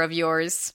of yours.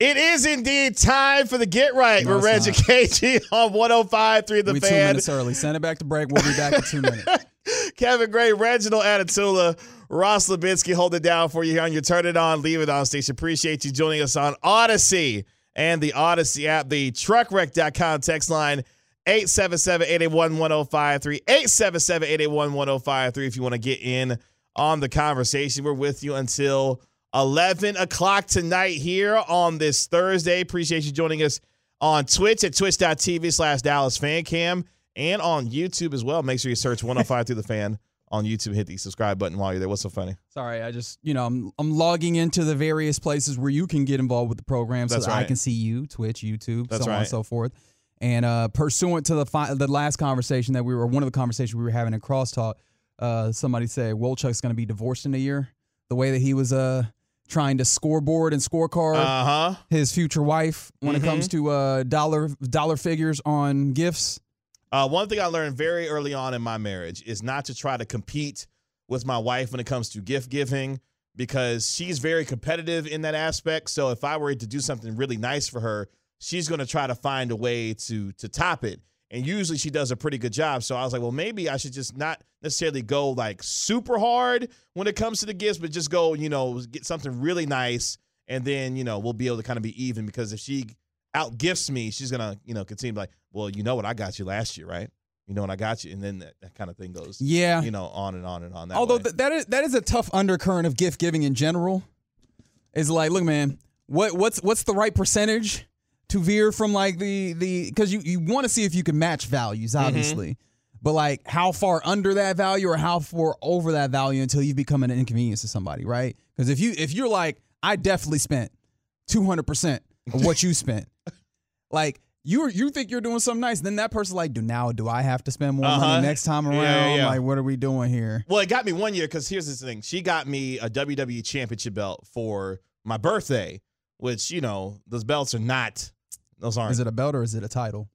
It is indeed time for the Get Right No, with Reggie. KG on 105.3 The we two minutes early. Send it back to break. We'll be back in two minutes. Kevin Gray, Reginald Atatula, Ross Lebinsky hold it down for you here on your Turn It On, Leave It On station. Appreciate you joining us on Audacy and the Audacy app, the truckwreck.com text line 877-881-1053, 877-881-1053 if you want to get in on the conversation. We're with you until 11 o'clock tonight here on this Thursday. Appreciate you joining us on Twitch at twitch.tv slash Dallas Fan Cam and on YouTube as well. Make sure you search 105 through the fan on YouTube. Hit the subscribe button while you're there. What's so funny? Sorry, I just you know I'm I'm logging into the various places where you can get involved with the program, so That's that I can see you, Twitch, YouTube, That's so on and so forth. And uh, pursuant to the fi- the last conversation that we were, one of the conversations we were having in Crosstalk, uh, somebody said Wolchuk's going to be divorced in a year. The way that he was uh trying to scoreboard and scorecard Uh huh. his future wife when Mm-hmm. it comes to uh dollar dollar figures on gifts. Uh, one thing I learned very early on in my marriage is not to try to compete with my wife when it comes to gift giving because she's very competitive in that aspect. So if I were to do something really nice for her, she's going to try to find a way to to top it. And usually she does a pretty good job. So I was like, well, maybe I should just not necessarily go like super hard when it comes to the gifts, but just go, you know, get something really nice. And then, you know, we'll be able to kind of be even because if she out gifts me, she's going to, you know, continue like, well, you know what I got you last year, right? You know what I got you. And then that, that kind of thing goes, Yeah. you know, on and on and on. That Although th- that is that is a tough undercurrent of gift giving in general. Is like, look, man, what what's what's the right percentage to veer from like the the because you you want to see if you can match values, Mm-hmm. obviously, but like how far under that value or how far over that value until you become an inconvenience to somebody, right? Because if you if you're like, I definitely spent two hundred percent of what you spent, like. You you think you're doing something nice, then that person's like, do now do I have to spend more Uh-huh. money next time around? yeah, yeah. Like, what are we doing here? Well, it got me one year because here's the thing. She got me a WWE championship belt for my birthday, which, you know, those belts are not, those aren't, Is it a belt or is it a title?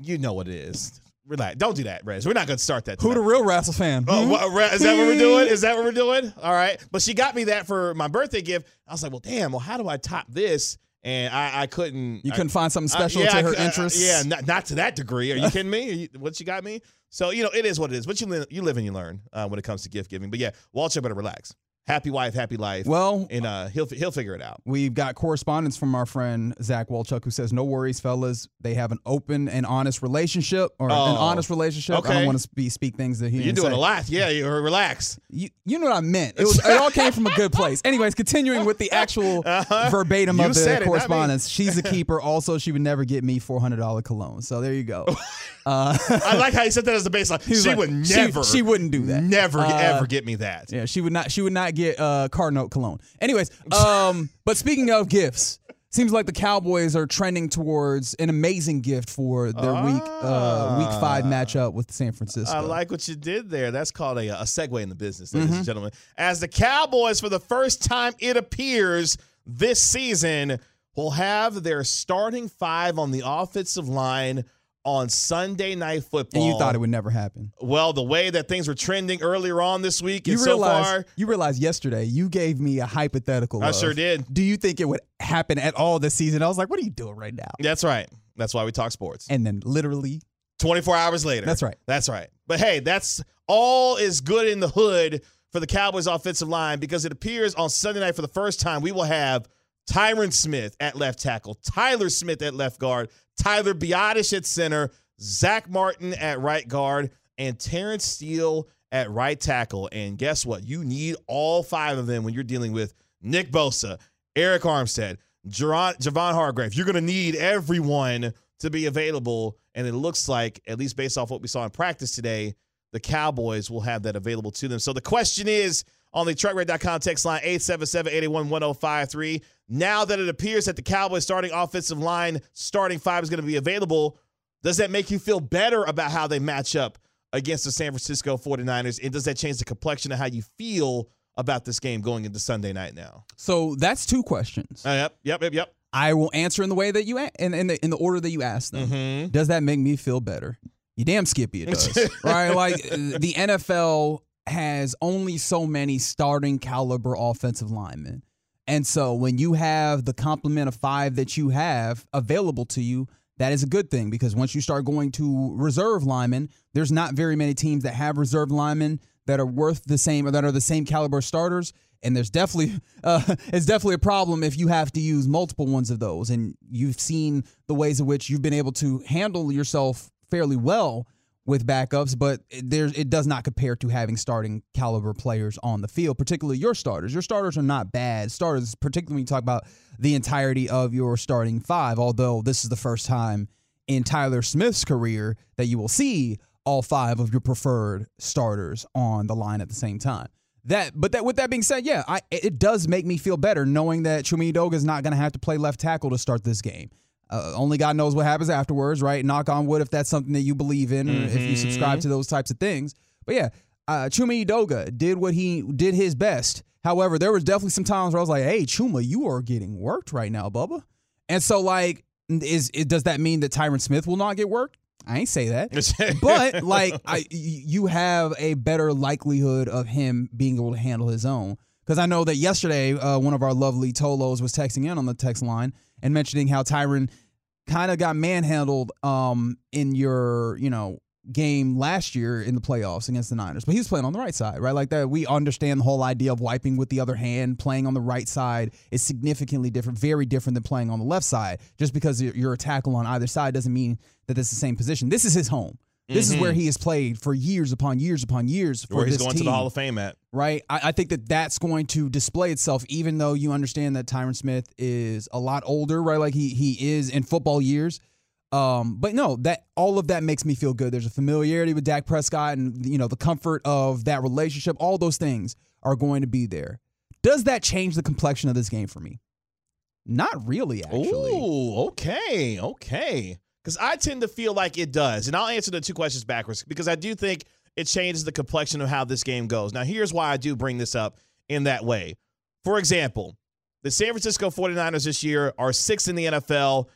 you know what it is. Relax. Don't do that, Rez. We're not going to start that. Who the real wrestle fan? Oh, Hmm? what, is that what we're doing? Is that what we're doing? All right. But she got me that for my birthday gift. I was like, well, damn, well, how do I top this? And I, I couldn't. You couldn't find something special yeah, to her uh, interests. yeah, not, not to that degree. Are you kidding me? You, what she got me? So you know, it is what it is. But you li- you live and you learn uh, when it comes to gift giving. But yeah, Walter better relax. Happy wife, happy life. Well, and uh, he'll he'll figure it out. we've got correspondence from our friend Zach Walchuk who says, "No worries, fellas. They have an open and honest relationship, or an Oh, honest relationship. Okay. I don't want to speak, speak things that he You're doing say. a lot. Yeah, you're relax. You, you know what I meant. It, was, it all came from a good place. Anyways, continuing with the actual Uh-huh. verbatim You of the it, correspondence. She's a keeper. Also, she would never get me four hundred dollar cologne. So there you go. Uh, I like how you said that as the baseline. She like, would she- never. she wouldn't do that. Never Uh, ever get me that. Yeah, she would not. She would not get uh, car note cologne. Anyways, um, but speaking of gifts, seems like the Cowboys are trending towards an amazing gift for their week uh, week five matchup with San Francisco. I like what you did there. That's called a, a segue in the business, Mm-hmm. ladies and gentlemen. As the Cowboys, for the first time, it appears this season, will have their starting five on the offensive line on Sunday Night Football. and you thought it would never happen. Well, the way that things were trending earlier on this week, You and so far, you realized yesterday you gave me a hypothetical. I of, sure did. Do you think it would happen at all this season? I was like, what are you doing right now? that's right. That's why we talk sports. And then literally, 24 hours later. That's right. That's right. But hey, that's all is good in the hood for the Cowboys offensive line because it appears on Sunday night for the first time we will have Tyron Smith at left tackle, Tyler Smith at left guard, Tyler Biadasz at center, Zack Martin at right guard, and Terence Steele at right tackle. And guess what? You need all five of them when you're dealing with Nick Bosa, Arik Armstead, Javon Hargrave. You're going to need everyone to be available. And it looks like, at least based off what we saw in practice today, the Cowboys will have that available to them. So the question is on the truckrate.com text line 877-881-1053. Now that it appears that the Cowboys starting offensive line starting five is going to be available, does that make you feel better about how they match up against the San Francisco 49ers? And does that change the complexion of how you feel about this game going into Sunday night now? So that's two questions. Uh, yep, yep, yep, yep. I will answer in the way that you a- in, in the in the order that you asked them. Mm-hmm. Does that make me feel better? You damn skippy it does. right? Like the NFL has only so many starting caliber offensive linemen. And so when you have the complement of five that you have available to you, that is a good thing because once you start going to reserve linemen, there's not very many teams that have reserve linemen that are worth the same or that are the same caliber starters. And there's definitely uh, it's definitely a problem if you have to use multiple ones of those. And you've seen the ways in which you've been able to handle yourself fairly well with backups, but there's it does not compare to having starting caliber players on the field, particularly your starters. Your starters are not bad starters, particularly when you talk about the entirety of your starting five. Although this is the first time in Tyler Smith's career that you will see all five of your preferred starters on the line at the same time. That, but that with that being said, yeah, I, it does make me feel better knowing that Chuma Edoga is not going to have to play left tackle to start this game. Uh, only God knows what happens afterwards, right? Knock on wood if that's something that you believe in, mm-hmm. if you subscribe to those types of things. But yeah, uh, Chuma Edoga did what he did his best. However, there was definitely some times where I was like, "Hey, Chuma, you are getting worked right now, Bubba." And so, like, is it does that mean that Tyron Smith will not get worked? I ain't say that, but like, I you have a better likelihood of him being able to handle his own. Because I know that yesterday, uh, one of our lovely Tolos was texting in on the text line and mentioning how Tyron kind of got manhandled um, in your, you know, game last year in the playoffs against the Niners, but he was playing on the right side, right? Like that, we understand the whole idea of wiping with the other hand. Playing on the right side is significantly different, very different than playing on the left side. Just because you're a tackle on either side doesn't mean that it's the same position. This is his home. This mm-hmm. is where mm-hmm. he has played for years upon years upon years. For where he's going team, to the Hall of Fame at. Right. I, I, think that that's going to display itself, even though you understand that Tyron Smith is a lot older, right? Like he he is in football years. Um, but no, that all of that makes me feel good. There's a familiarity with Dak Prescott, and you know the comfort of that relationship. All those things are going to be there. Does that change the complexion of this game for me? Not really, actually. Ooh, okay, okay. Because I tend to feel like it does. And I'll answer the two questions backwards because I do think it changes the complexion of how this game goes. Now, here's why I do bring this up in that way. For example, the San Francisco 49ers this year are sixth in the NFL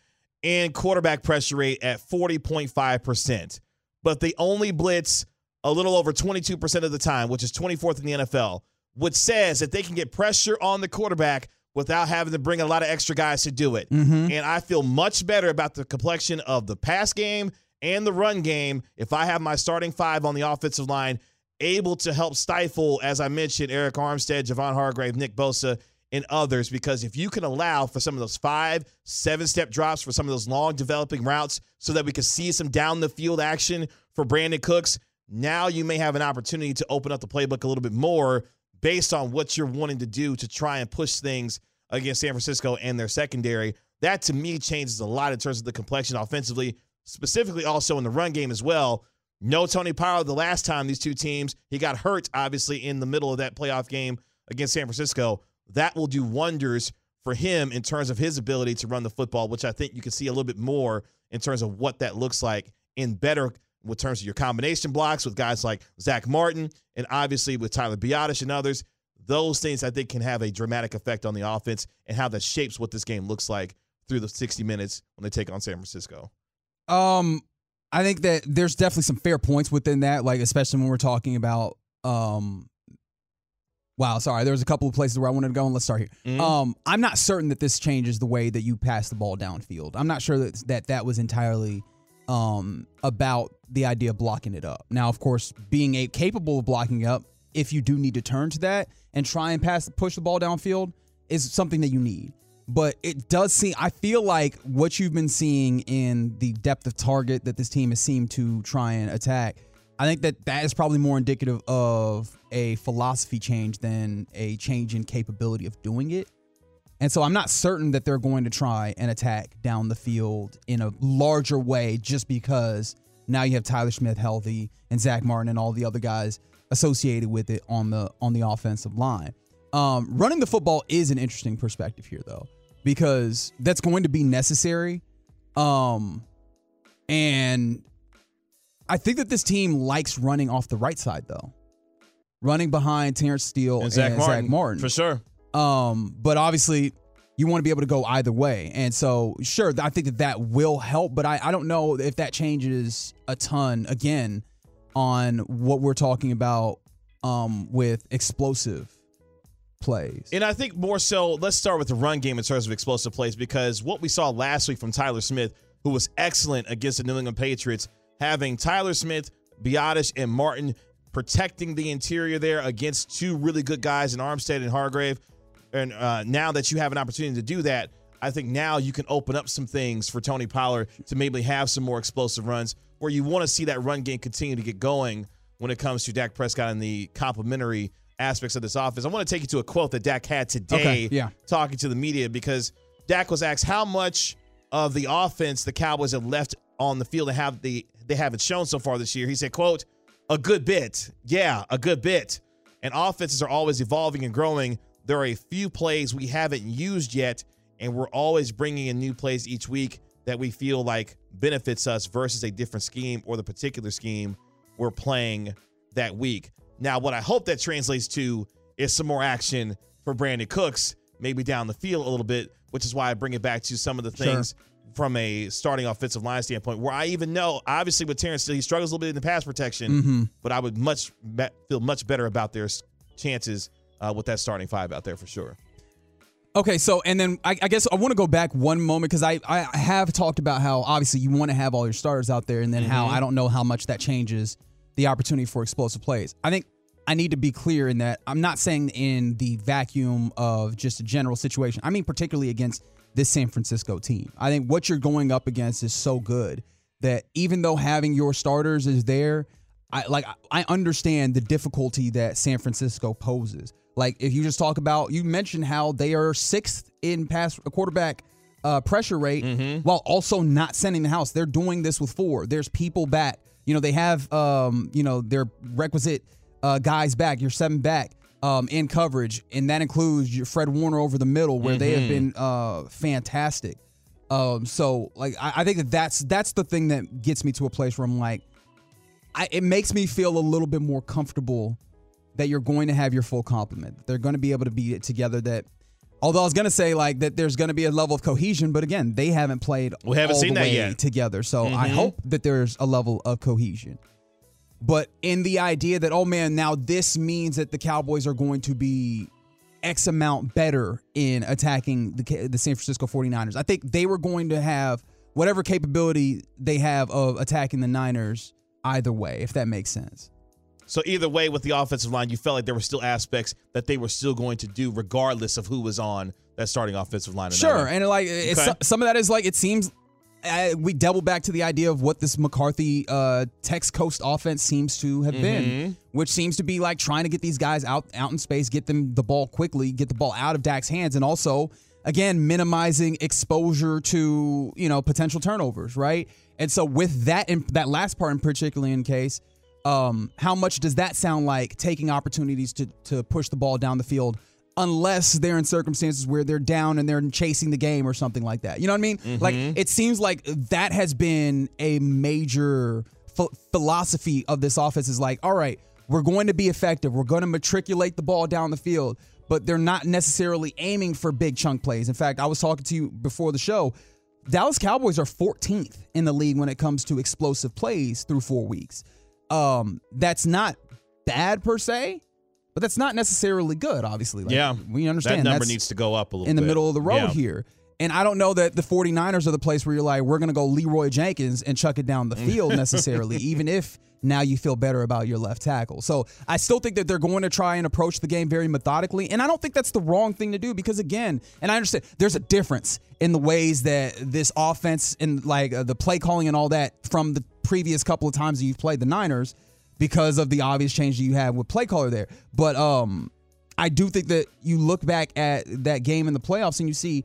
in quarterback pressure rate at 40.5%, but they only blitz a little over 22% of the time, which is 24th in the NFL, which says that they can get pressure on the quarterback without having to bring a lot of extra guys to do it. Mm-hmm. And I feel much better about the complexion of the pass game and the run game if I have my starting five on the offensive line able to help stifle, as I mentioned, Arik Armstead, Javon Hargrave, Nick Bosa, and others. Because if you can allow for some of those five, seven step drops for some of those long developing routes so that we can see some down the field action for Brandin Cooks, now you may have an opportunity to open up the playbook a little bit more based on what you're wanting to do to try and push things against San Francisco and their secondary. That to me changes a lot in terms of the complexion offensively, specifically also in the run game as well. No Tony Pollard the last time these two teams, he got hurt obviously in the middle of that playoff game against San Francisco. That will do wonders for him in terms of his ability to run the football, which I think you can see a little bit more in terms of what that looks like in better with terms of your combination blocks with guys like Zack Martin and obviously with Tyler Biadasz and others. Those things I think can have a dramatic effect on the offense and how that shapes what this game looks like through the 60 minutes when they take on San Francisco. Um, I think that there's definitely some fair points within that, like especially when we're talking about um Wow, sorry. There was a couple of places where I wanted to go, and let's start here. Mm-hmm. Um, I'm not certain that this changes the way that you pass the ball downfield. I'm not sure that that, that was entirely um, about the idea of blocking it up. Now, of course, being a, capable of blocking up if you do need to turn to that and try and pass push the ball downfield is something that you need. But it does seem I feel like what you've been seeing in the depth of target that this team has seemed to try and attack, I think that that is probably more indicative of a philosophy change than a change in capability of doing it. And so I'm not certain that they're going to try and attack down the field in a larger way just because now you have Tyler Smith healthy and Zack Martin and all the other guys associated with it on the on the offensive line. Um, running the football is an interesting perspective here though because that's going to be necessary. Um, and I think that this team likes running off the right side though. Running behind Terence Steele and, Zach and Martin, Zack Martin. for sure. Um, but obviously, you want to be able to go either way. And so, sure, I think that that will help, but I, I don't know if that changes a ton again on what we're talking about um, with explosive plays. And I think more so, let's start with the run game in terms of explosive plays because what we saw last week from Tyler Smith, who was excellent against the New England Patriots, having Tyler Smith, Biadasz, and Martin protecting the interior there against two really good guys in Armstead and Hargrave. And uh, now that you have an opportunity to do that, I think now you can open up some things for Tony Pollard to maybe have some more explosive runs where you want to see that run game continue to get going when it comes to Dak Prescott and the complementary aspects of this offense. I want to take you to a quote that Dak had today Okay, yeah. talking to the media because Dak was asked how much of the offense the Cowboys have left on the field and have the they haven't shown so far this year. He said, quote, a good bit. Yeah, a good bit. And offenses are always evolving and growing. There are a few plays we haven't used yet, and we're always bringing in new plays each week that we feel like benefits us versus a different scheme or the particular scheme we're playing that week. Now, what I hope that translates to is some more action for Brandin Cooks, maybe down the field a little bit, which is why I bring it back to some of the things from a starting offensive line standpoint, where I even know, obviously, with Terence Steele, he struggles a little bit in the pass protection, Mm-hmm. but I would much feel much better about their chances uh, with that starting five out there for sure. Okay, so and then I, I guess I want to go back one moment because I, I have talked about how obviously you want to have all your starters out there, and then how I don't know how much that changes the opportunity for explosive plays. I think I need to be clear in that I'm not saying in the vacuum of just a general situation. I mean particularly against this San Francisco team. I think what you're going up against is so good that even though having your starters is there, I like I understand the difficulty that San Francisco poses. Like if you just talk about you mentioned how they are sixth in pass quarterback uh, pressure rate while also not sending the house. They're doing this with four. There's people back. You know they have um you know their requisite uh, guys back. Your seven back um in coverage, and that includes your Fred Warner over the middle where they have been uh fantastic. Um, so like I, I think that that's that's the thing that gets me to a place where I'm like, I, it makes me feel a little bit more comfortable that you're going to have your full complement. They're going to be able to be together. That although I was going to say like that, there's going to be a level of cohesion, but again, they haven't played We haven't all seen the that way yet. together. So I Mhm. hope that there's a level of cohesion. But in the idea that oh man, now this means that the Cowboys are going to be X amount better in attacking the the San Francisco 49ers. I think they were going to have whatever capability they have of attacking the Niners either way, if that makes sense. So either way, with the offensive line, you felt like there were still aspects that they were still going to do, regardless of who was on that starting offensive line. Sure, and like it's, Okay. some of that is like it seems uh, we double back to the idea of what this McCarthy uh, Tex Coast offense seems to have Mm-hmm. been, which seems to be like trying to get these guys out out in space, get them the ball quickly, get the ball out of Dak's hands, and also again minimizing exposure to you know potential turnovers, right? And so with that in that last part in particularly in case. Um, how much does that sound like taking opportunities to to push the ball down the field unless they're in circumstances where they're down and they're chasing the game or something like that. You know what I mean? Like it seems like that has been a major ph- philosophy of this office is like, all right, we're going to be effective. We're going to matriculate the ball down the field, but they're not necessarily aiming for big chunk plays. In fact, I was talking to you before the show. Dallas Cowboys are 14th in the league when it comes to explosive plays through 4 weeks. Um that's not bad per se, but that's not necessarily good, obviously. Like, yeah, we understand that number needs to go up a little in the bit. middle of the road Yeah. here. And I don't know that the 49ers are the place where you're like, we're going to go Leeroy Jenkins and chuck it down the field necessarily, even if now you feel better about your left tackle. So I still think that they're going to try and approach the game very methodically. And I don't think that's the wrong thing to do because, again, and I understand there's a difference in the ways that this offense and like uh, the play calling and all that from the previous couple of times that you've played the Niners because of the obvious change that you have with play caller there. But um, I do think that you look back at that game in the playoffs and you see,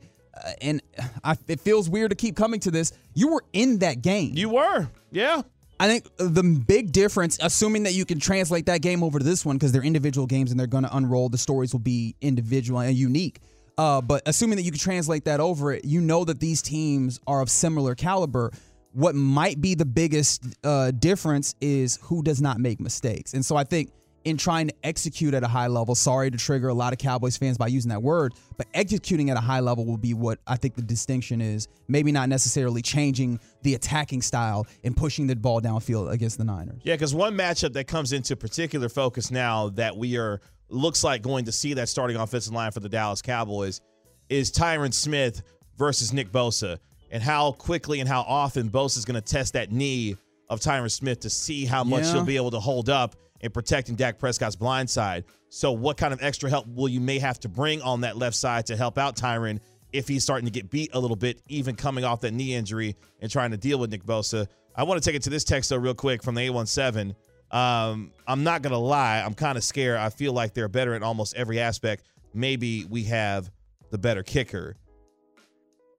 and I, it feels weird to keep coming to this. You were in that game. You were, yeah. I think the big difference, assuming that you can translate that game over to this one, because they're individual games and they're going to unroll, the stories will be individual and unique. Uh, but assuming that you can translate that over it, you know that these teams are of similar caliber. What might be the biggest uh, difference is who does not make mistakes. And so I think in trying to execute at a high level. Sorry to trigger a lot of Cowboys fans by using that word, but executing at a high level will be what I think the distinction is. Maybe not necessarily changing the attacking style and pushing the ball downfield against the Niners. Yeah, because one matchup that comes into particular focus now that we are looks like going to see that starting offensive line for the Dallas Cowboys is Tyron Smith versus Nick Bosa, and how quickly and how often Bosa is going to test that knee of Tyron Smith to see how much Yeah. he'll be able to hold up in protecting Dak Prescott's blind side. So, what kind of extra help will you may have to bring on that left side to help out Tyron if he's starting to get beat a little bit, even coming off that knee injury and trying to deal with Nick Bosa? I want to take it to this text though, real quick from the 817. Um, I'm not gonna lie, I'm kind of scared. I feel like they're better in almost every aspect. Maybe we have the better kicker.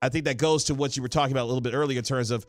I think that goes to what you were talking about a little bit earlier in terms of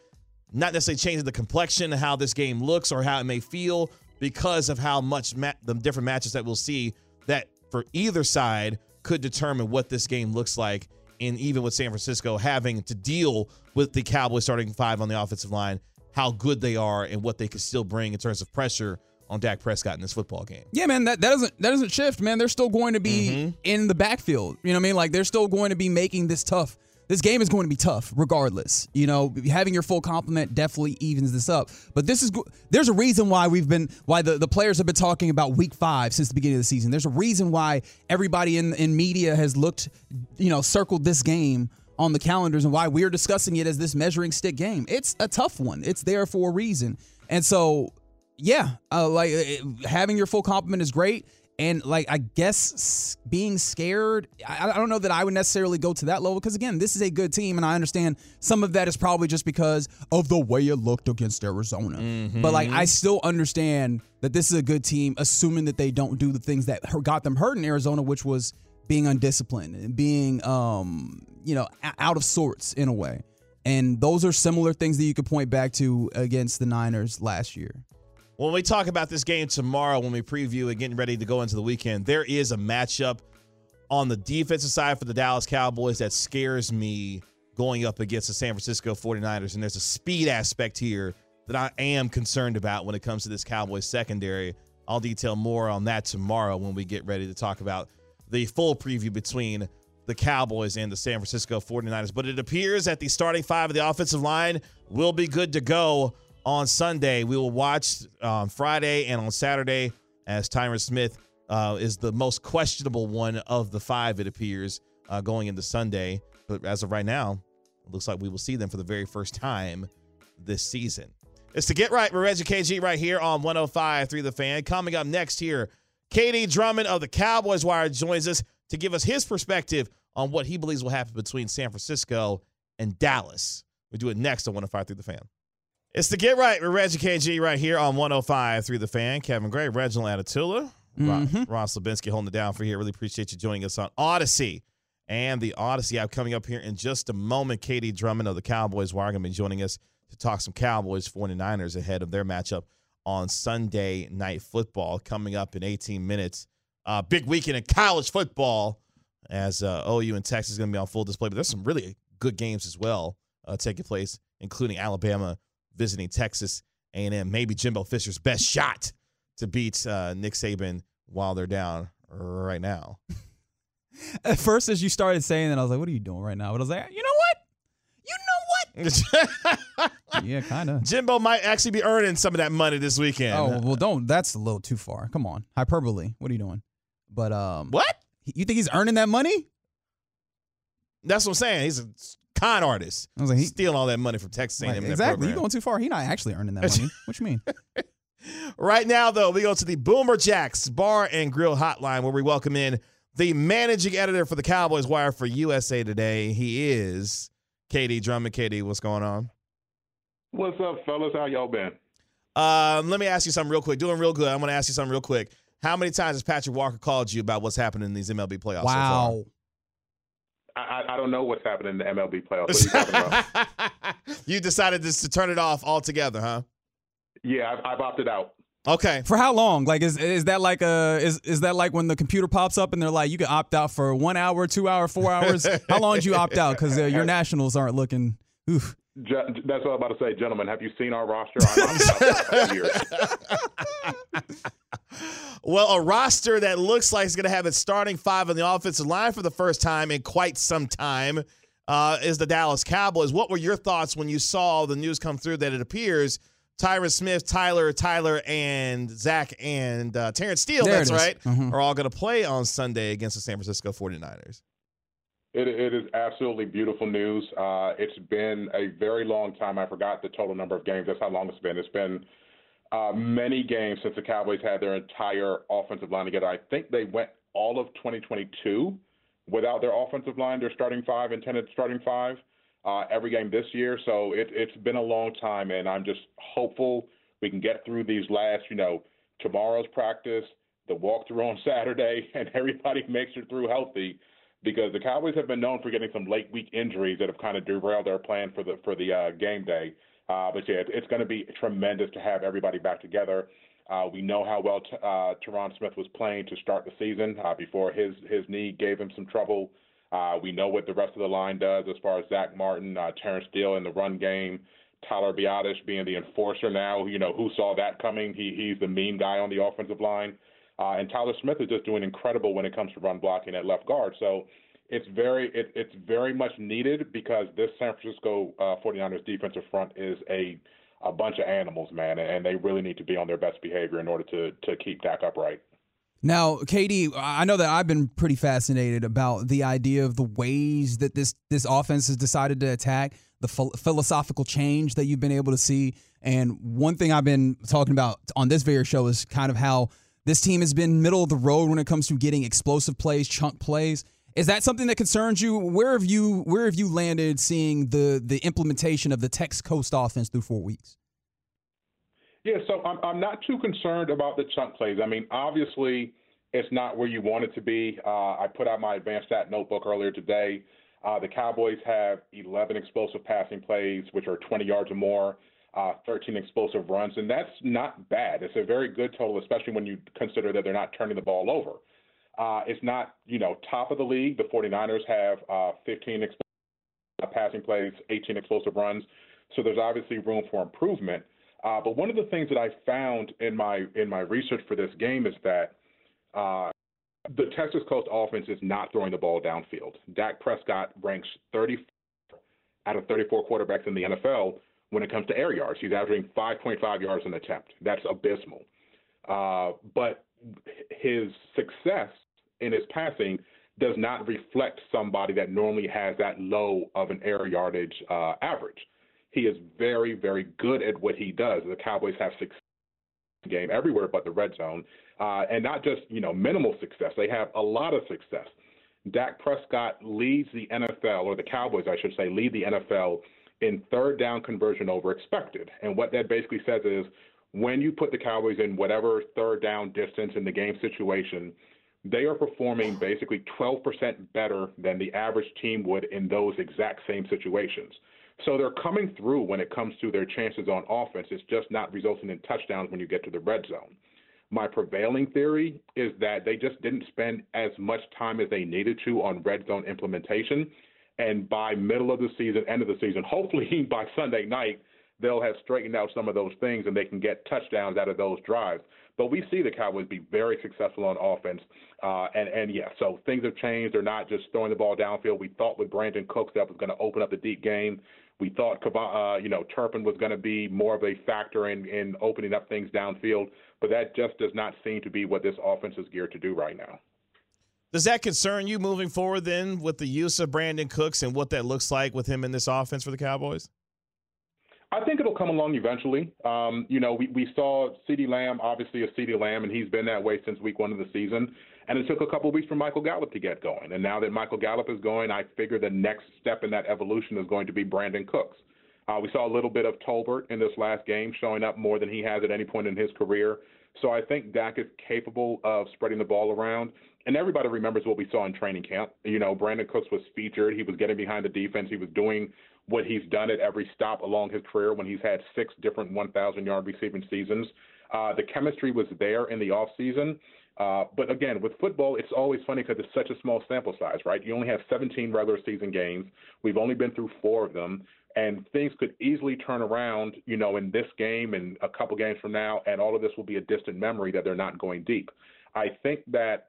not necessarily changing the complexion of how this game looks or how it may feel because of how much ma- the different matches that we'll see that for either side could determine what this game looks like. And even with San Francisco having to deal with the Cowboys starting five on the offensive line, how good they are and what they could still bring in terms of pressure on Dak Prescott in this football game. Yeah, man, that, that doesn't that doesn't shift, man. They're still going to be mm-hmm. in the backfield. You know what I mean? Like they're still going to be making this tough. This game is going to be tough, regardless. You know, having your full complement definitely evens this up. But this is there's a reason why we've been why the, the players have been talking about week five since the beginning of the season. There's a reason why everybody in in media has looked, you know, circled this game on the calendars and why we're discussing it as this measuring stick game. It's a tough one. It's there for a reason. And so yeah, uh, like uh, having your full complement is great. And like, I guess being scared, I, I don't know that I would necessarily go to that level because again, this is a good team, and I understand some of that is probably just because of the way it looked against Arizona. But like, I still understand that this is a good team, assuming that they don't do the things that got them hurt in Arizona, which was being undisciplined and being, um, you know, out of sorts in a way. And those are similar things that you could point back to against the Niners last year. When we talk about this game tomorrow, when we preview and getting ready to go into the weekend, there is a matchup on the defensive side for the Dallas Cowboys that scares me going up against the San Francisco 49ers. And there's a speed aspect here that I am concerned about when it comes to this Cowboys secondary. I'll detail more on that tomorrow when we get ready to talk about the full preview between the Cowboys and the San Francisco 49ers. But it appears that the starting five of the offensive line will be good to go on Sunday. We will watch on Friday and on Saturday as Tyron Smith uh, is the most questionable one of the five, it appears, uh, going into Sunday. But as of right now, it looks like we will see them for the very first time this season. It's to get right with Reggie KG right here on 105 through the fan. Coming up next here, KD Drummond of the Cowboys Wire joins us to give us his perspective on what he believes will happen between San Francisco and Dallas. We do it next on 105 through the fan. It's the Get Right with Reggie KG right here on 105 through the fan. Kevin Gray, Reginald Atatula, Ro- Ross Lubinsky holding it down for here. Really appreciate you joining us on Audacy and the Audacy app coming up here in just a moment. KD Drummond of the Cowboys Wire going to be joining us to talk some Cowboys 49ers ahead of their matchup on Sunday Night Football coming up in 18 minutes. Uh, big weekend in college football as uh, OU and Texas is going to be on full display. But there's some really good games as well uh, taking place, including Alabama visiting Texas A&M. Maybe Jimbo Fisher's best shot to beat uh, Nick Saban while they're down right now. At first, as you started saying that, I was like, "What are you doing right now?" But I was like, "You know what? You know what? yeah, kind of." Jimbo might actually be earning some of that money this weekend. Oh well, don't. That's a little too far. Come on, hyperbole. What are you doing? But um, what? You think he's earning that money? That's what I'm saying. He's a con artist. I was like, he- stealing all that money from Texas A&M. Like, exactly. program. You going too far. He not actually earning that money. what you mean? Right now, though, we go to the Boomer Jacks Bar and Grill Hotline where we welcome in the managing editor for the Cowboys Wire for USA Today. He is KD Drummond. KD, what's going on? What's up, fellas? How y'all been? Um, let me ask you something real quick. Doing real good. I'm going to ask you something real quick. How many times has Patrick Walker called you about what's happening in these MLB playoffs? wow. I, I, I don't know what's happening in the MLB playoffs. What are you talking about? You decided just to turn it off altogether, huh? yeah, I've, I've opted out. Okay. For how long? Like, is is that like a is is that like when the computer pops up and they're like, you can opt out for one hour, two hour, four hours? how long did you opt out? Because uh, your nationals aren't looking. Oof. Ge- that's what I'm about to say, gentlemen. Have you seen our roster? I'm opted out for two years. Well, a roster that looks like it's going to have its starting five on the offensive line for the first time in quite some time uh, is the Dallas Cowboys. What were your thoughts when you saw the news come through that it appears Tyron Smith, Tyler, Tyler, and Zach and uh, Terence Steele, There that's it is. right, Mhm. are all going to play on Sunday against the San Francisco 49ers? It, it is absolutely beautiful news. Uh, it's been a very long time. I forgot the total number of games. That's how long it's been. It's been uh, many games since the Cowboys had their entire offensive line together. I think they went all of 2022 without their offensive line, their starting five, intended starting five, uh, every game this year. So it, it's been a long time, and I'm just hopeful we can get through these last, you know, tomorrow's practice, the walkthrough on Saturday, and everybody makes it through healthy because the Cowboys have been known for getting some late week injuries that have kind of derailed their plan for the for the uh, game day. Uh, but yeah, it, it's going to be tremendous to have everybody back together. Uh, we know how well t- uh, Tyron Smith was playing to start the season uh, before his his knee gave him some trouble. Uh, we know what the rest of the line does as far as Zack Martin, uh, Terence Steele in the run game, Tyler Biadasz being the enforcer now. You know who saw that coming? He he's the mean guy on the offensive line. Uh, and Tyler Smith is just doing incredible when it comes to run blocking at left guard. So it's very it, it's very much needed because this San Francisco uh, 49ers defensive front is a a bunch of animals, man, and they really need to be on their best behavior in order to to keep Dak upright. Now, KD, I know that I've been pretty fascinated about the idea of the ways that this this offense has decided to attack, the ph- philosophical change that you've been able to see. And one thing I've been talking about on this very show is kind of how this team has been middle of the road when it comes to getting explosive plays, chunk plays. Is that something that concerns you? Where have you where have you landed seeing the the implementation of the Tex Coast offense through four weeks? Yeah, so I'm I'm not too concerned about the chunk plays. I mean, obviously, it's not where you want it to be. Uh, I put out my advanced stat notebook earlier today. Uh, the Cowboys have 11 explosive passing plays, which are 20 yards or more, uh, 13 explosive runs, and that's not bad. It's a very good total, especially when you consider that they're not turning the ball over. Uh, it's not, you know, top of the league. The 49ers have uh, 15 explosive passing plays, 18 explosive runs, so there's obviously room for improvement. Uh, but one of the things that I found in my in my research for this game is that uh, the Texas Coast offense is not throwing the ball downfield. Dak Prescott ranks 30 out of 34 quarterbacks in the NFL when it comes to air yards. He's averaging 5.5 yards an attempt. That's abysmal. Uh, but his success in his passing does not reflect somebody that normally has that low of an air yardage uh, average. He is very, very good at what he does. The Cowboys have success game everywhere but the red zone, uh, and not just you know minimal success. They have a lot of success. Dak Prescott leads the NFL, or the Cowboys, I should say, lead the NFL in third down conversion over expected. And what that basically says is when you put the Cowboys in whatever third down distance in the game situation, they are performing basically 12% better than the average team would in those exact same situations. So they're coming through when it comes to their chances on offense. It's just not resulting in touchdowns when you get to the red zone. My prevailing theory is that they just didn't spend as much time as they needed to on red zone implementation. And by middle of the season, end of the season, hopefully by Sunday night, they'll have straightened out some of those things and they can get touchdowns out of those drives. But we see the Cowboys be very successful on offense. Uh, and, and yeah, so things have changed. They're not just throwing the ball downfield. We thought with Brandin Cooks that was going to open up the deep game. We thought, uh, you know, Turpin was going to be more of a factor in, in opening up things downfield, but that just does not seem to be what this offense is geared to do right now. Does that concern you moving forward then with the use of Brandin Cooks and what that looks like with him in this offense for the Cowboys? I think it'll come along eventually. Um, you know, we, we saw CeeDee Lamb, obviously a CeeDee Lamb, and he's been that way since week one of the season. And it took a couple weeks for Michael Gallup to get going. And now that Michael Gallup is going, I figure the next step in that evolution is going to be Brandin Cooks. Uh, we saw a little bit of Tolbert in this last game, showing up more than he has at any point in his career. So I think Dak is capable of spreading the ball around. And everybody remembers what we saw in training camp. You know, Brandin Cooks was featured. He was getting behind the defense. He was doing what he's done at every stop along his career when he's had six different 1,000 yard receiving seasons. Uh, the chemistry was there in the offseason. Uh, but again, with football, it's always funny because it's such a small sample size, right? You only have 17 regular season games. We've only been through four of them and things could easily turn around, you know, in this game and a couple games from now, and all of this will be a distant memory that they're not going deep. I think that,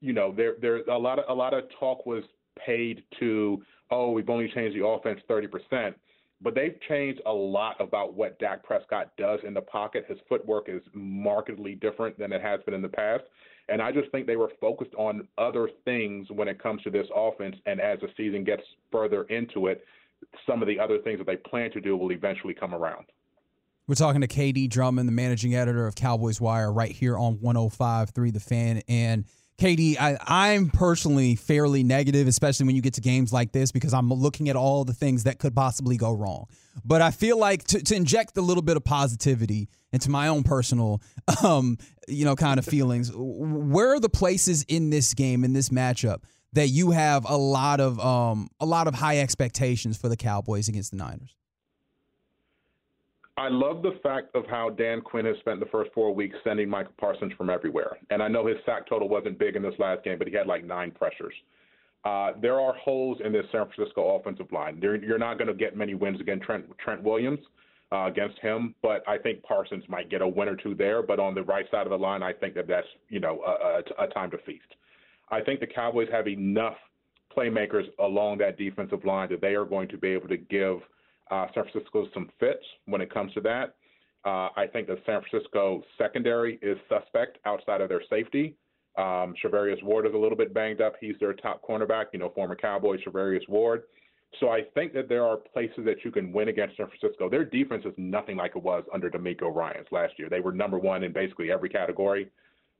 you know, there there's a lot of a lot of talk was paid to, oh, we've only changed the offense 30%, but they've changed a lot about what Dak Prescott does in the pocket. His footwork is markedly different than it has been in the past. And I just think they were focused on other things when it comes to this offense. And as the season gets further into it, some of the other things that they plan to do will eventually come around. We're talking to KD Drummond, the managing editor of Cowboys Wire, right here on 105.3 The Fan. And KD, I, I'm personally fairly negative, especially when you get to games like this, because I'm looking at all the things that could possibly go wrong. But I feel like to, to inject a little bit of positivity into my own personal, um, you know, kind of feelings, where are the places in this game, in this matchup, that you have a lot of um, a lot of high expectations for the Cowboys against the Niners? I love the fact of how Dan Quinn has spent the first four weeks sending Micah Parsons from everywhere. And I know his sack total wasn't big in this last game, but he had like nine pressures. Uh, there are holes in this San Francisco offensive line. There, you're not going to get many wins against Trent, Trent Williams uh, against him, but I think Parsons might get a win or two there. But on the right side of the line, I think that that's you know a, a, a time to feast. I think the Cowboys have enough playmakers along that defensive line that they are going to be able to give uh, San Francisco some fits when it comes to that. Uh, I think the San Francisco secondary is suspect outside of their safety. Um, Charvarius Ward is a little bit banged up. He's their top cornerback, you know, former Cowboy Charvarius Ward. So I think that there are places that you can win against San Francisco. Their defense is nothing like it was under DeMeco Ryans last year. They were number one in basically every category.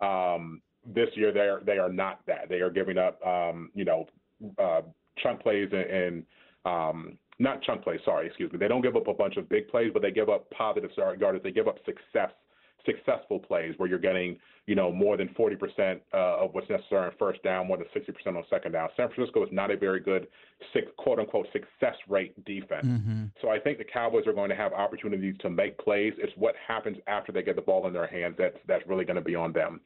Um, this year they are they are not that. They are giving up um, you know uh, chunk plays and, and um, not chunk plays. Sorry, excuse me. They don't give up a bunch of big plays, but they give up positive yardage. They give up success successful plays where you're getting you know more than 40% uh, of what's necessary on first down, more than 60% on second down. San Francisco is not a very good quote unquote success rate defense. Mm-hmm. So I think the Cowboys are going to have opportunities to make plays. It's what happens after they get the ball in their hands that's that's really going to be on them.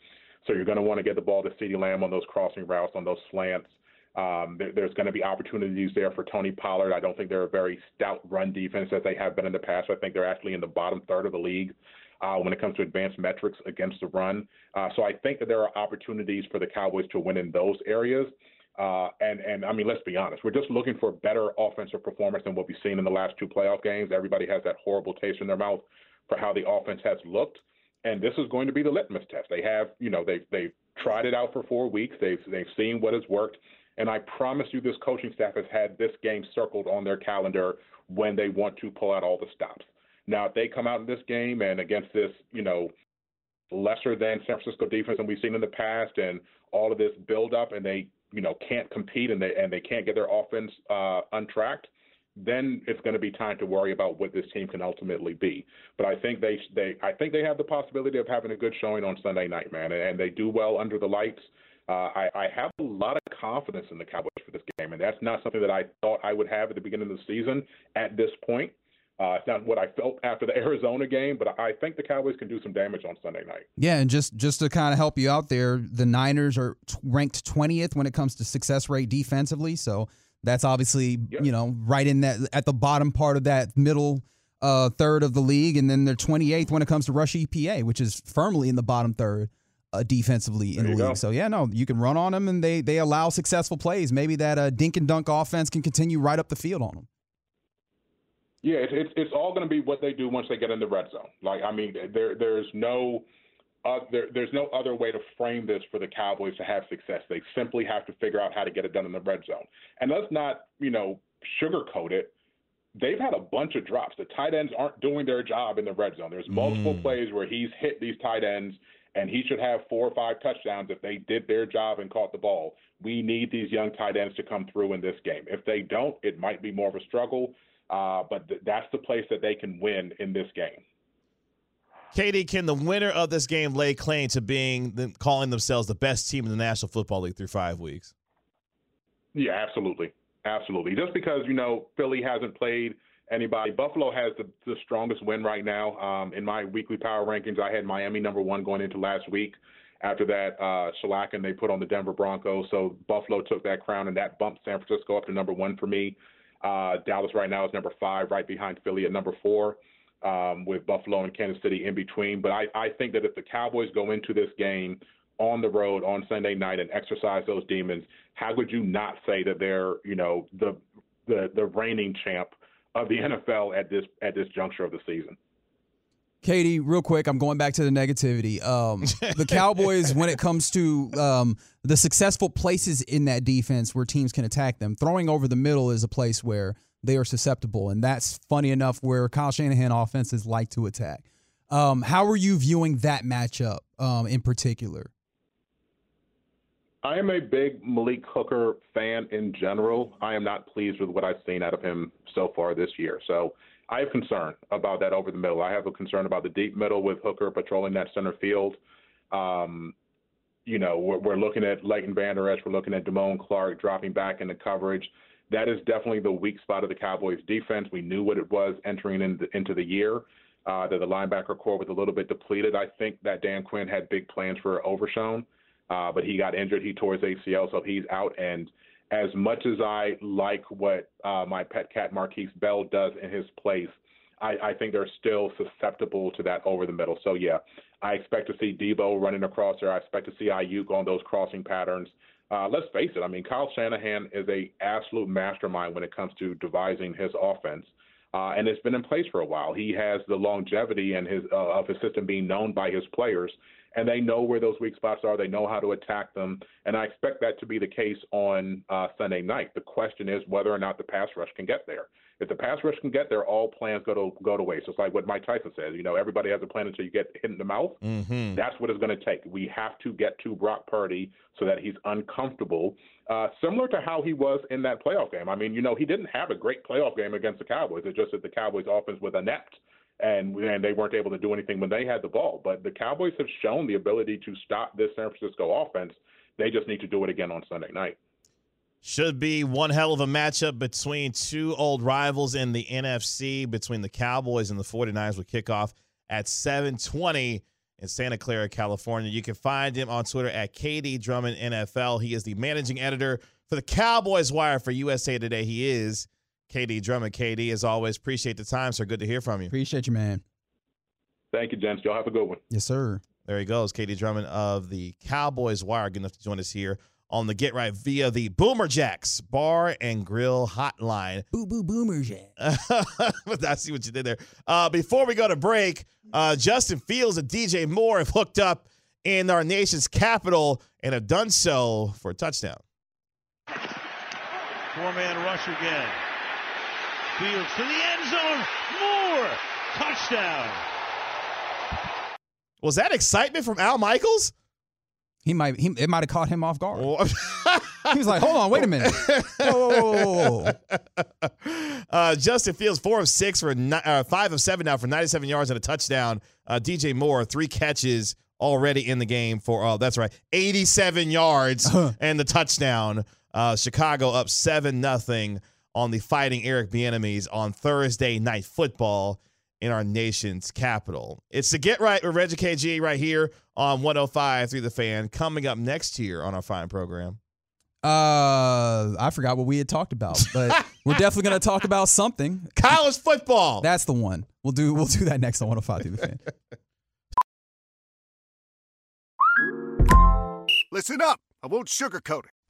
So you're going to want to get the ball to CeeDee Lamb on those crossing routes, on those slants. Um, there, there's going to be opportunities there for Tony Pollard. I don't think they're a very stout run defense as they have been in the past. I think they're actually in the bottom third of the league uh, when it comes to advanced metrics against the run. Uh, so I think that there are opportunities for the Cowboys to win in those areas. Uh, and and I mean, let's be honest, we're just looking for better offensive performance than what we've seen in the last two playoff games. Everybody has that horrible taste in their mouth for how the offense has looked and this is going to be the litmus test. They have, you know, they've they've tried it out for four weeks. They've they've seen what has worked, and I promise you, this coaching staff has had this game circled on their calendar when they want to pull out all the stops. Now, if they come out in this game and against this, you know, lesser than San Francisco defense than we've seen in the past, and all of this build up, and they, you know, can't compete and they and they can't get their offense uh, untracked then it's going to be time to worry about what this team can ultimately be. But I think they they I think they have the possibility of having a good showing on Sunday night, man, and, they do well under the lights. Uh, I, I have a lot of confidence in the Cowboys for this game, and that's not something that I thought I would have at the beginning of the season. At this point, uh, it's not what I felt after the Arizona game, but I think the Cowboys can do some damage on Sunday night. Yeah, and just just to kind of help you out there, the Niners are t- ranked 20th when it comes to success rate defensively. So that's obviously yep. you know right in that at the bottom part of that middle uh, third of the league, and then they're 28th when it comes to rush EPA, which is firmly in the bottom third uh, defensively in the league. Go. So yeah, no, you can run on them, and they they allow successful plays. Maybe that uh, dink and dunk offense can continue right up the field on them. Yeah, it's it's, it's all going to be what they do once they get in the red zone. Like I mean, there there's no uh, there, there's no other way to frame this for the Cowboys to have success. They simply have to figure out how to get it done in the red zone. And let's not, you know, sugarcoat it. They've had a bunch of drops. The tight ends aren't doing their job in the red zone. There's multiple mm. plays where he's hit these tight ends, and he should have four or five touchdowns if they did their job and caught the ball. We need these young tight ends to come through in this game. If they don't, it might be more of a struggle. Uh, but th- that's the place that they can win in this game. KD, can the winner of this game lay claim to being the, calling themselves the best team in the National Football League through five weeks? Yeah, absolutely, absolutely. Just because you know Philly hasn't played anybody, Buffalo has the, the strongest win right now. Um, in my weekly power rankings, I had Miami number one going into last week. After that, uh, shellacking they put on the Denver Broncos, so Buffalo took that crown, and that bumped San Francisco up to number one for me. Uh, Dallas right now is number five, right behind Philly at number four um, with Buffalo and Kansas City in between. But I, I think that if the Cowboys go into this game on the road on Sunday night and exercise those demons, how could you not say that they're you know the the the reigning champ of the NFL at this at this juncture of the season? KD, real quick, I'm going back to the negativity. Um, the Cowboys, when it comes to um, the successful places in that defense where teams can attack them, throwing over the middle is a place where they are susceptible. And that's funny enough where Kyle Shanahan offenses like to attack. Um, how are you viewing that matchup um, in particular? I am a big Malik Hooker fan in general. I am not pleased with what I've seen out of him so far this year. So I have concern about that over the middle. I have a concern about the deep middle with Hooker patrolling that center field. Um, you know, we're, we're, looking at Leighton Vander Esch. We're looking at Damone Clark dropping back into coverage that is definitely the weak spot of the Cowboys defense. We knew what it was entering into, into the year. Uh, that the linebacker core was a little bit depleted. I think that Dan Quinn had big plans for Overshown, uh, but he got injured. He tore his ACL, so he's out. And as much as I like what uh, my pet cat Markquise Bell does in his place, I, I think they're still susceptible to that over the middle. So yeah, I expect to see Deebo running across there. I expect to see Aiyuk on those crossing patterns uh, let's face it. I mean, Kyle Shanahan is a absolute mastermind when it comes to devising his offense, uh, and it's been in place for a while. He has the longevity and his uh, of his system being known by his players, and they know where those weak spots are. They know how to attack them, and I expect that to be the case on uh, Sunday night. The question is whether or not the pass rush can get there. If the pass rush can get there, all plans go to go to waste. It's like what Mike Tyson says. You know, everybody has a plan until you get hit in the mouth. Mm-hmm. That's what it's going to take. We have to get to Brock Purdy so that he's uncomfortable, uh, similar to how he was in that playoff game. I mean, you know, he didn't have a great playoff game against the Cowboys. It's just that the Cowboys' offense was inept and and they weren't able to do anything when they had the ball. But the Cowboys have shown the ability to stop this San Francisco offense. They just need to do it again on Sunday night. Should be one hell of a matchup between two old rivals in the NFC, between the Cowboys and the 49ers will kick off at 720 in Santa Clara, California. You can find him on Twitter at KD Drummond NFL. He is the managing editor for the Cowboys Wire for USA Today. He is KD Drummond. KD, as always, appreciate the time, sir. Good to hear from you. Appreciate you, man. Thank you, gents. Y'all have a good one. Yes, sir. There he goes, KD Drummond of the Cowboys Wire. Good enough to join us here on the Get Right via the Boomer Jacks Bar and Grill Hotline. Boo boo Boomer Jack. I see what you did there. Uh, before we go to break, uh, Justin Fields and DJ Moore have hooked up in our nation's capital and have done so for a touchdown. Four man rush again. Fields to the end zone. Moore. Touchdown. Was that excitement from Al Michaels? He might he it might have caught him off guard. he was like, "Hold on, wait a minute." Whoa, whoa, whoa, uh, Justin Fields four of six for ni- uh, five of seven now for 97 yards and a touchdown. Uh, DJ Moore three catches already in the game for oh that's right 87 yards and the touchdown. Uh, Chicago up seven nothing on the Fighting Eric Bieniemys on Thursday night football in our nation's capital. It's the Get Right with Reggie KG right here on 105 through the fan. Coming up next year on our fine program. Uh, I forgot what we had talked about, but we're definitely going to talk about something. College football. That's the one. We'll do. We'll do that next on 105 through the fan. Listen up. I won't sugarcoat it.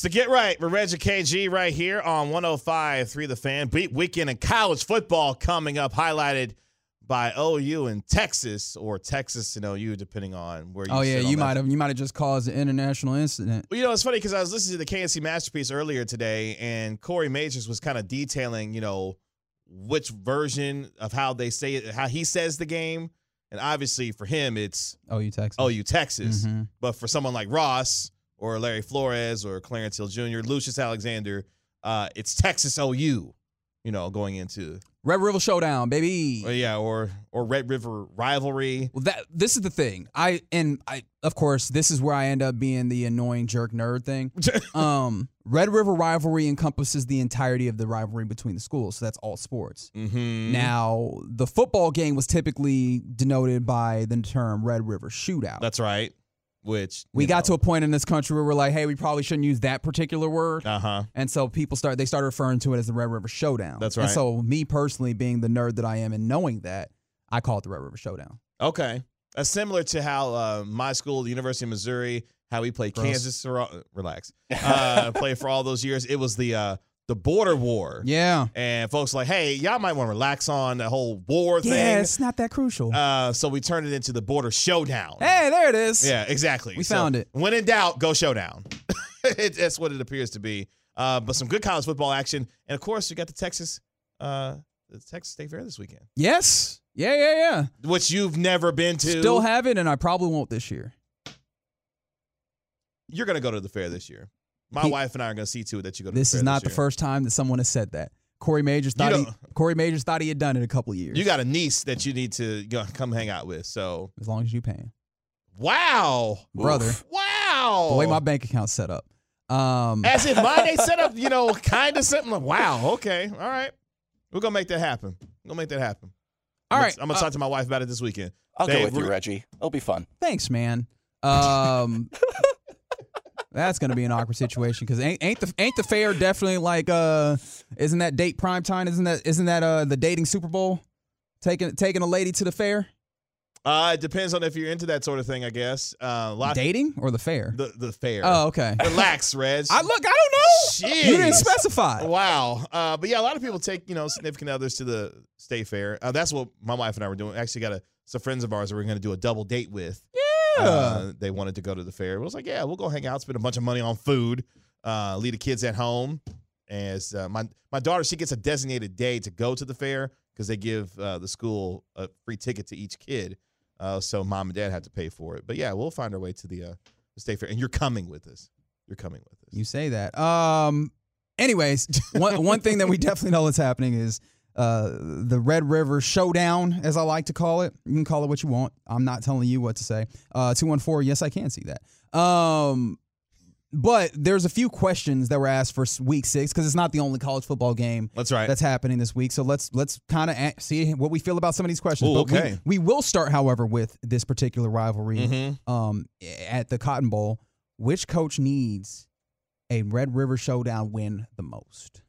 So get right. We're Reggie KG right here on 105.3 The Fan. Beat weekend in college football coming up, highlighted by OU in Texas or Texas and OU, depending on where you Oh yeah, you might have you might have just caused an international incident. Well, you know, it's funny because I was listening to the K&C Masterpiece earlier today, and Corey Majors was kind of detailing, you know, which version of how they say it, how he says the game. And obviously for him, it's you Texas. OU Texas. Mhm. But for someone like Ross or Larry Flores or Clarence Hill Jr., Lucius Alexander, uh, it's Texas OU, you know, going into, Red River Showdown, baby. or yeah, or or Red River rivalry. Well, that this is the thing. I and I of course this is where I end up being the annoying jerk nerd thing. um, Red River rivalry encompasses the entirety of the rivalry between the schools, so that's all sports. mm-hmm. Now, the football game was typically denoted by the term Red River Shootout. That's right. Which we got to a point in this country where we're like, hey, we probably shouldn't use that particular word. uh huh. And so people start they start referring to it as the Red River Showdown. That's And right. so me personally, being the nerd that I am and knowing that, I call it the Red River Showdown. Okay. That's similar to how uh, my school, the University of Missouri, how we played Gross. Kansas. Relax. Uh, played for all those years. It was the uh, the border war. Yeah. And folks like, hey, y'all might want to relax on the whole war Yeah, thing. it's not that crucial. Uh, so we turned it into the border showdown. hey, there it is. Yeah, exactly. We So found it. When in doubt, go showdown. it, that's what it appears to be. Uh, but some good college football action, and of course, you got the Texas, uh, the Texas State Fair this weekend, Yes. Yeah, yeah, yeah. which you've never been to. Still haven't, and I probably won't this year. You're gonna go to the fair this year. My He- wife and I are gonna see to it that you go to. This is fair not the first time that someone has said that. Corey Majors thought he, Corey Majors thought he had done it a couple of years. You got a niece that you need to go, come hang out with. So as long as you pay him, wow, brother. wow. The way my bank account's set up. Um, As if mine they set up, you know, kind of something like, wow, okay, all right. We're gonna make that happen. We're gonna make that happen. All I'm right, gonna, I'm gonna uh, talk to my wife about it this weekend. I'll Dave, go with you, Reggie. It'll be fun. thanks, man. Um, that's gonna be an awkward situation because ain't ain't the ain't the fair definitely like uh isn't that date prime time? Isn't that isn't that uh the dating Super Bowl? Taking taking a lady to the fair, Uh, it depends on if you're into that sort of thing, I guess. Uh, a lot dating or the fair? the the fair. Oh, okay. Relax, Reg. I look, I don't know. Shit You didn't specify. Wow. Uh, but yeah, a lot of people take you know significant others to the state fair. Uh, that's what my wife and I were doing. Actually, got a some friends of ours that we're going to do a double date with. Uh, they wanted to go to the fair. It was like, yeah, we'll go hang out, spend a bunch of money on food, uh, leave the kids at home. As uh, my my daughter, she gets a designated day to go to the fair because they give uh, the school a free ticket to each kid. Uh, so mom and dad have to pay for it. But yeah, we'll find our way to the, uh, the state fair, and you're coming with us. You're coming with us. You say that. Um. Anyways, one one thing that we definitely know that's happening is uh the Red River Showdown, as I like to call it. You can call it what you want. I'm not telling you what to say. Uh, two one four. Yes, I can see that. Um. But there's a few questions that were asked for week six because it's not the only college football game That's right. that's happening this week. So let's let's kind of see what we feel about some of these questions. Ooh, But we- okay. we, will start, however, with this particular rivalry Mhm. um, at the Cotton Bowl. Which coach needs a Red River Showdown win the most?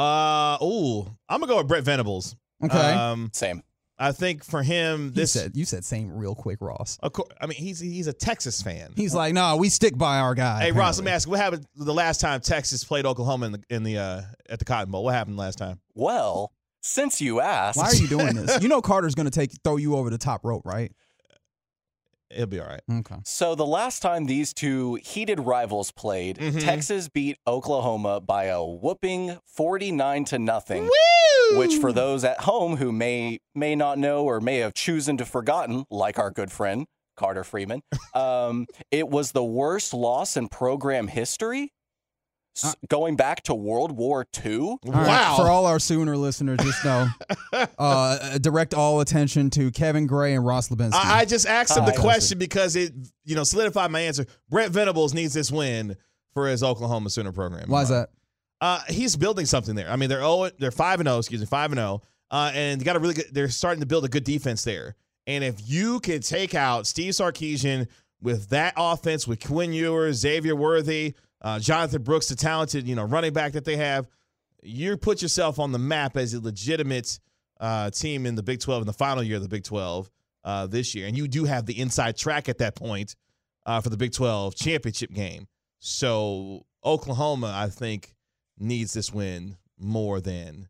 Uh, ooh, I'm gonna go with Brent Venables. Okay. Um, Same. I think for him, You this. said you said same real quick, Ross. of course, I mean, he's he's a Texas fan. He's like, no, we stick by our guy. Hey Ross, let me apparently. ask you, what happened the last time Texas played Oklahoma in the in the uh, at the Cotton Bowl? What happened last time? Well, since you asked, Why are you doing this? You know Carter's gonna take throw you over the top rope, right? It'll be all right. Okay. So the last time these two heated rivals played, Mhm. Texas beat Oklahoma by a whooping 49 to nothing. Which for those at home who may may not know or may have chosen to forgotten, like our good friend Carter Freeman, um, it was the worst loss in program history. S- going back to World War II. All right, for all our Sooner listeners, just know, uh, direct all attention to Kevin Gray and Ross Lebinsky. I, I just asked him the question because it, you know, solidified my answer. Brent Venables needs this win for his Oklahoma Sooner program. Why is that? Uh, he's building something there. I mean, they're oh, they're five and zero. Excuse me, five and zero. Uh, and they got a really good. They're starting to build a good defense there. And if you can take out Steve Sarkisian with that offense with Quinn Ewers, Xavier Worthy, uh, Jonathan Brooks, the talented you know running back that they have, you put yourself on the map as a legitimate uh, team in the Big 12 in the final year of the Big 12 uh, this year. And you do have the inside track at that point uh, for the Big 12 championship game. So Oklahoma, I think, needs this win more than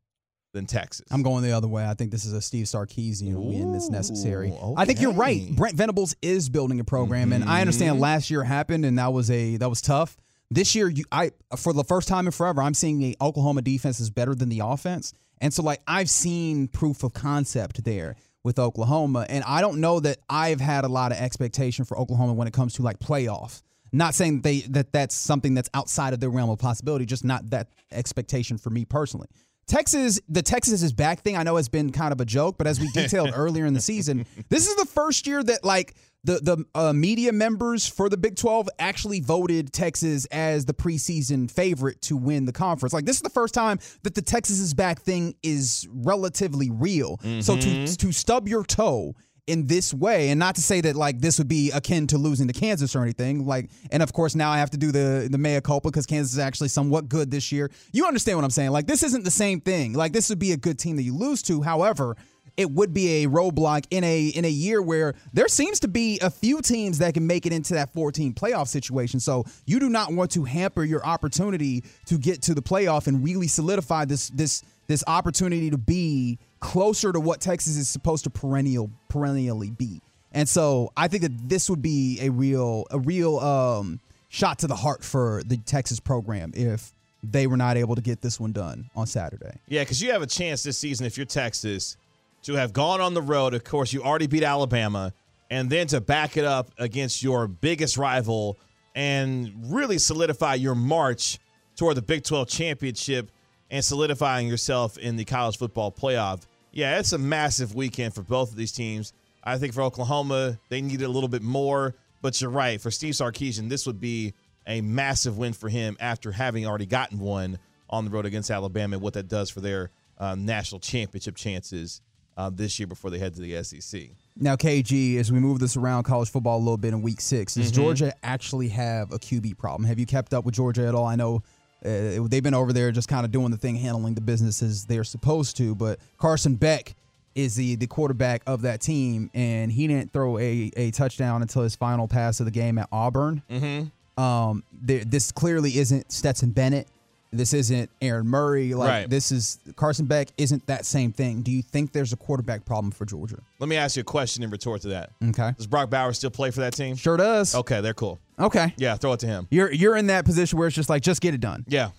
than Texas. I'm going the other way. I think this is a Steve Sarkisian win that's necessary. Ooh, I think you're right. Brent Venables is building a program, and I understand Mhm. last year happened, and that was a that was tough. This year, you, I for the first time in forever, I'm seeing the Oklahoma defense is better than the offense, and so like I've seen proof of concept there with Oklahoma, and I don't know that I've had a lot of expectation for Oklahoma when it comes to like playoffs. Not saying that they that that's something that's outside of their realm of possibility, just not that expectation for me personally. Texas, the Texas is back thing, I know has been kind of a joke, but as we detailed earlier in the season, this is the first year that like the the uh, media members for the Big 12 actually voted Texas as the preseason favorite to win the conference. Like this is the first time that the Texas is back thing is relatively real. So to to stub your toe in this way. And not to say that like this would be akin to losing to Kansas or anything. Like and of course now I have to do the the mea culpa because Kansas is actually somewhat good this year. You understand what I'm saying. Like this isn't the same thing. Like this would be a good team that you lose to. However it would be a roadblock in a in a year where there seems to be a few teams that can make it into that 14 playoff situation. So you do not want to hamper your opportunity to get to the playoff and really solidify this this this opportunity to be closer to what Texas is supposed to perennial perennially be. And so I think that this would be a real a real um, shot to the heart for the Texas program if they were not able to get this one done on Saturday. Yeah, because you have a chance this season if you're Texas to have gone on the road. Of course, you already beat Alabama, and then to back it up against your biggest rival and really solidify your march toward the Big 12 championship and solidifying yourself in the college football playoff. Yeah, it's a massive weekend for both of these teams. I think for Oklahoma, they needed a little bit more, but you're right. For Steve Sarkisian, this would be a massive win for him after having already gotten one on the road against Alabama and what that does for their uh, national championship chances uh, this year before they head to the SEC. Now, KG, as we move this around college football a little bit in week six, does Mhm. Georgia actually have a QB problem? Have you kept up with Georgia at all? I know uh, they've been over there just kind of doing the thing, handling the business as they're supposed to, but Carson Beck is the, the quarterback of that team, and he didn't throw a, a touchdown until his final pass of the game at Auburn. Mm-hmm. Um, there, this clearly isn't Stetson Bennett. This isn't Aaron Murray. Like Right. this is Carson Beck. Isn't that same thing? Do you think there's a quarterback problem for Georgia? Let me ask you a question in retort to that. Okay. Does Brock Bowers still play for that team? Sure does. Okay, they're cool. Okay. Yeah, throw it to him. You're you're in that position where it's just like just get it done. Yeah,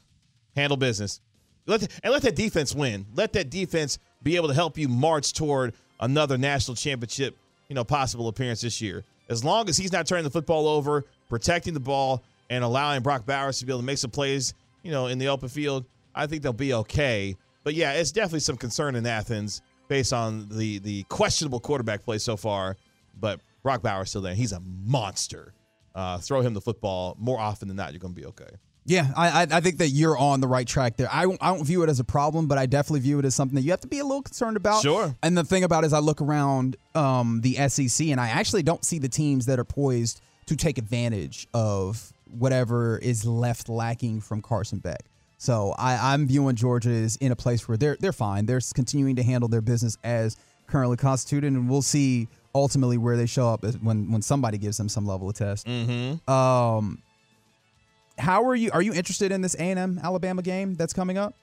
handle business. Let the, and let that defense win. Let that defense be able to help you march toward another national championship, you know, possible appearance this year. As long as he's not turning the football over, protecting the ball, and allowing Brock Bowers to be able to make some plays, you know, in the open field, I think they'll be okay. But yeah, it's definitely some concern in Athens based on the the questionable quarterback play so far. But Brock Bowers still there. He's a monster. Uh, throw him the football more often than not. You're going to be okay. Yeah, I, I think that you're on the right track there. I don't, I don't view it as a problem, but I definitely view it as something that you have to be a little concerned about. Sure. And the thing about it is, I look around um, the SEC, and I actually don't see the teams that are poised to take advantage of whatever is left lacking from Carson Beck. So I, I'm viewing Georgia as in a place where they're they're fine. They're continuing to handle their business as currently constituted, and we'll see ultimately where they show up when when somebody gives them some level of test. Mm-hmm. Um, how are you? Are you interested in this A and M Alabama game that's coming up?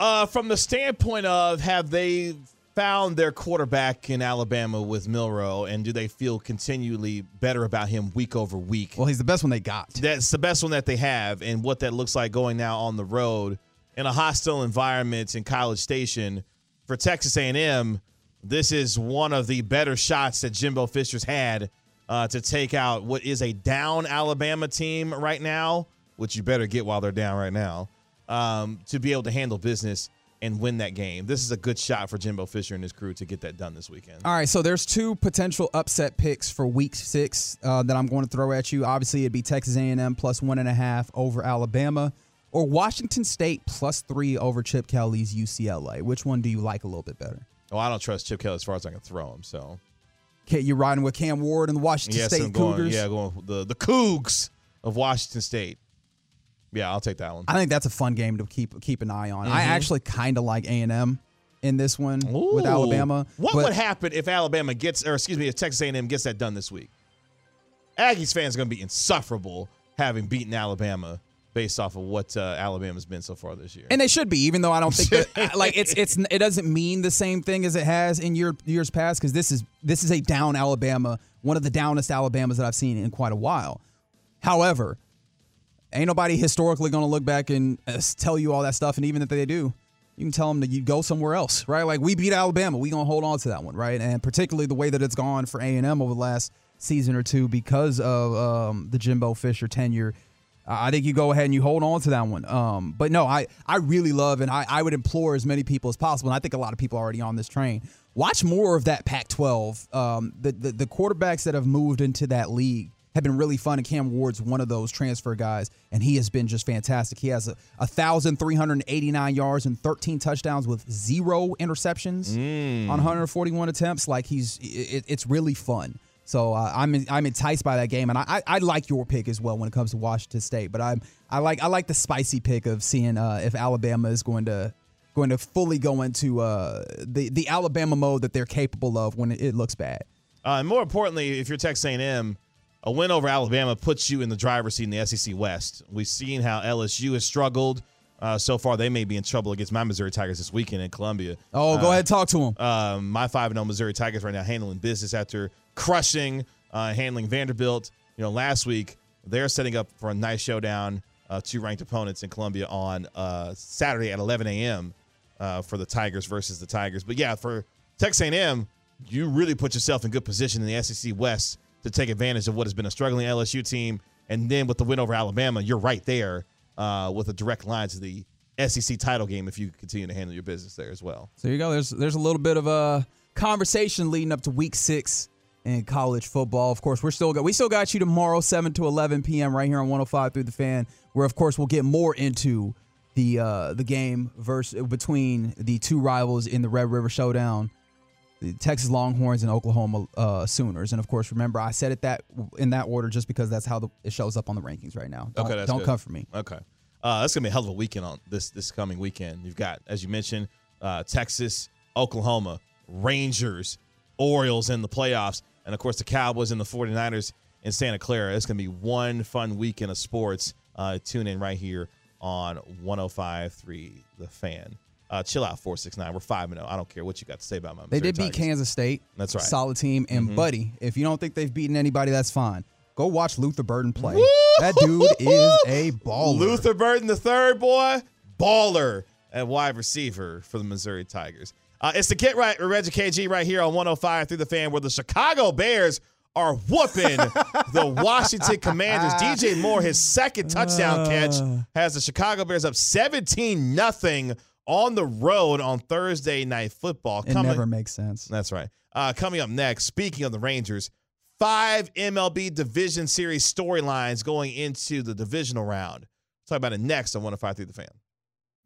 Uh, from the standpoint of have they found their quarterback in Alabama with Milroe, and do they feel continually better about him week over week? Well, he's the best one they got. That's the best one that they have, and what that looks like going now on the road in a hostile environment in College Station for Texas A&M. This is one of the better shots that Jimbo Fisher's had uh, to take out what is a down Alabama team right now, which you better get while they're down right now, um, to be able to handle business and win that game. This is a good shot for Jimbo Fisher and his crew to get that done this weekend. All right, so there's two potential upset picks for Week Six uh, that I'm going to throw at you. Obviously, it'd be Texas A&M plus one and a half over Alabama, or Washington State plus three over Chip Kelly's UCLA. Which one do you like a little bit better? Oh, I don't trust Chip Kelly as far as I can throw him. So Okay, you're riding with Cam Ward and the Washington yes, State I'm going. Cougars. Yeah, going the the Cougs of Washington State. Yeah, I'll take that one. I think that's a fun game to keep keep an eye on. I Mhm. actually kind of like A and M in this one with Alabama. What would happen if Alabama gets, or excuse me, if Texas A&M gets that done this week? Aggies fans are going to be insufferable having beaten Alabama based off of what uh, Alabama's been so far this year. And they should be, even though I don't think that like it's it's it doesn't mean the same thing as it has in year years past because this is this is a down Alabama, one of the downest Alabamas that I've seen in quite a while. However, ain't nobody historically going to look back and uh, tell you all that stuff, and even if they do, you can tell them that you go somewhere else, right? Like we beat Alabama, we gonna hold on to that one, right? And particularly the way that it's gone for A and M over the last season or two because of um, the Jimbo Fisher tenure. I think you go ahead and you hold on to that one. Um, but no, I, I really love and I, I would implore as many people as possible. And I think a lot of people are already on this train. Watch more of that Pac-12. Um, the, the the quarterbacks that have moved into that league have been really fun. And Cam Ward's one of those transfer guys, and he has been just fantastic. He has a, a thousand three hundred eighty nine yards and thirteen touchdowns with zero interceptions on 141 attempts. Like he's it, it's really fun. So uh, I'm I'm enticed by that game, and I, I I like your pick as well when it comes to Washington State. But I'm I like I like the spicy pick of seeing uh, if Alabama is going to going to fully go into uh, the the Alabama mode that they're capable of when it, it looks bad. Uh, and more importantly, if you're Texas A&M, a win over Alabama puts you in the driver's seat in the SEC West. We've seen how LSU has struggled. Uh, so far, they may be in trouble against my Missouri Tigers this weekend in Columbia. Oh, go Uh, ahead, talk to him. Um, my five and zero Missouri Tigers right now handling business after crushing, uh, handling Vanderbilt. You know, last week they're setting up for a nice showdown. Uh, two ranked opponents in Columbia on uh, Saturday at 11 a.m. Uh, for the Tigers versus the Tigers. But yeah, for Texas A&M, you really put yourself in good position in the SEC West to take advantage of what has been a struggling LSU team. And then with the win over Alabama, you're right there uh, with a direct line to the SEC title game if you continue to handle your business there as well. So you go. There's there's a little bit of a conversation leading up to Week Six in college football. Of course, we're still got we still got you tomorrow, seven to eleven p.m. right here on 105 through the fan, where of course we'll get more into the uh, the game versus between the two rivals in the Red River Showdown, the Texas Longhorns and Oklahoma uh, Sooners. And of course, remember I said it that in that order just because that's how the, it shows up on the rankings right now. Don't, okay, that's don't good. come for me. Okay, uh, that's gonna be a hell of a weekend on this this coming weekend. You've got, as you mentioned, uh, Texas, Oklahoma, Rangers, Orioles in the playoffs, and of course the Cowboys and the 49ers in Santa Clara. It's gonna be one fun weekend of sports. Uh, tune in right here on 105.3 The Fan. Uh, chill out, 469. We're 5 0. I don't care what you got to say about my They did beat Tigers. Kansas State. That's right. Solid team. And Mhm. buddy, if you don't think they've beaten anybody, that's fine. Go watch Luther Burden play. That dude is a baller. Luther Burden the third boy, baller at wide receiver for the Missouri Tigers. Uh, it's the Get Right Reggie KG right here on 105 through the fan where the Chicago Bears are whooping the Washington Commanders. DJ Moore, his second touchdown catch, has the Chicago Bears up 17 nothing on the road on Thursday night football. It never makes sense. That's right. Uh, coming up next, speaking of the Rangers, five MLB Division Series storylines going into the divisional round. Talk about it next on 105 through the fan.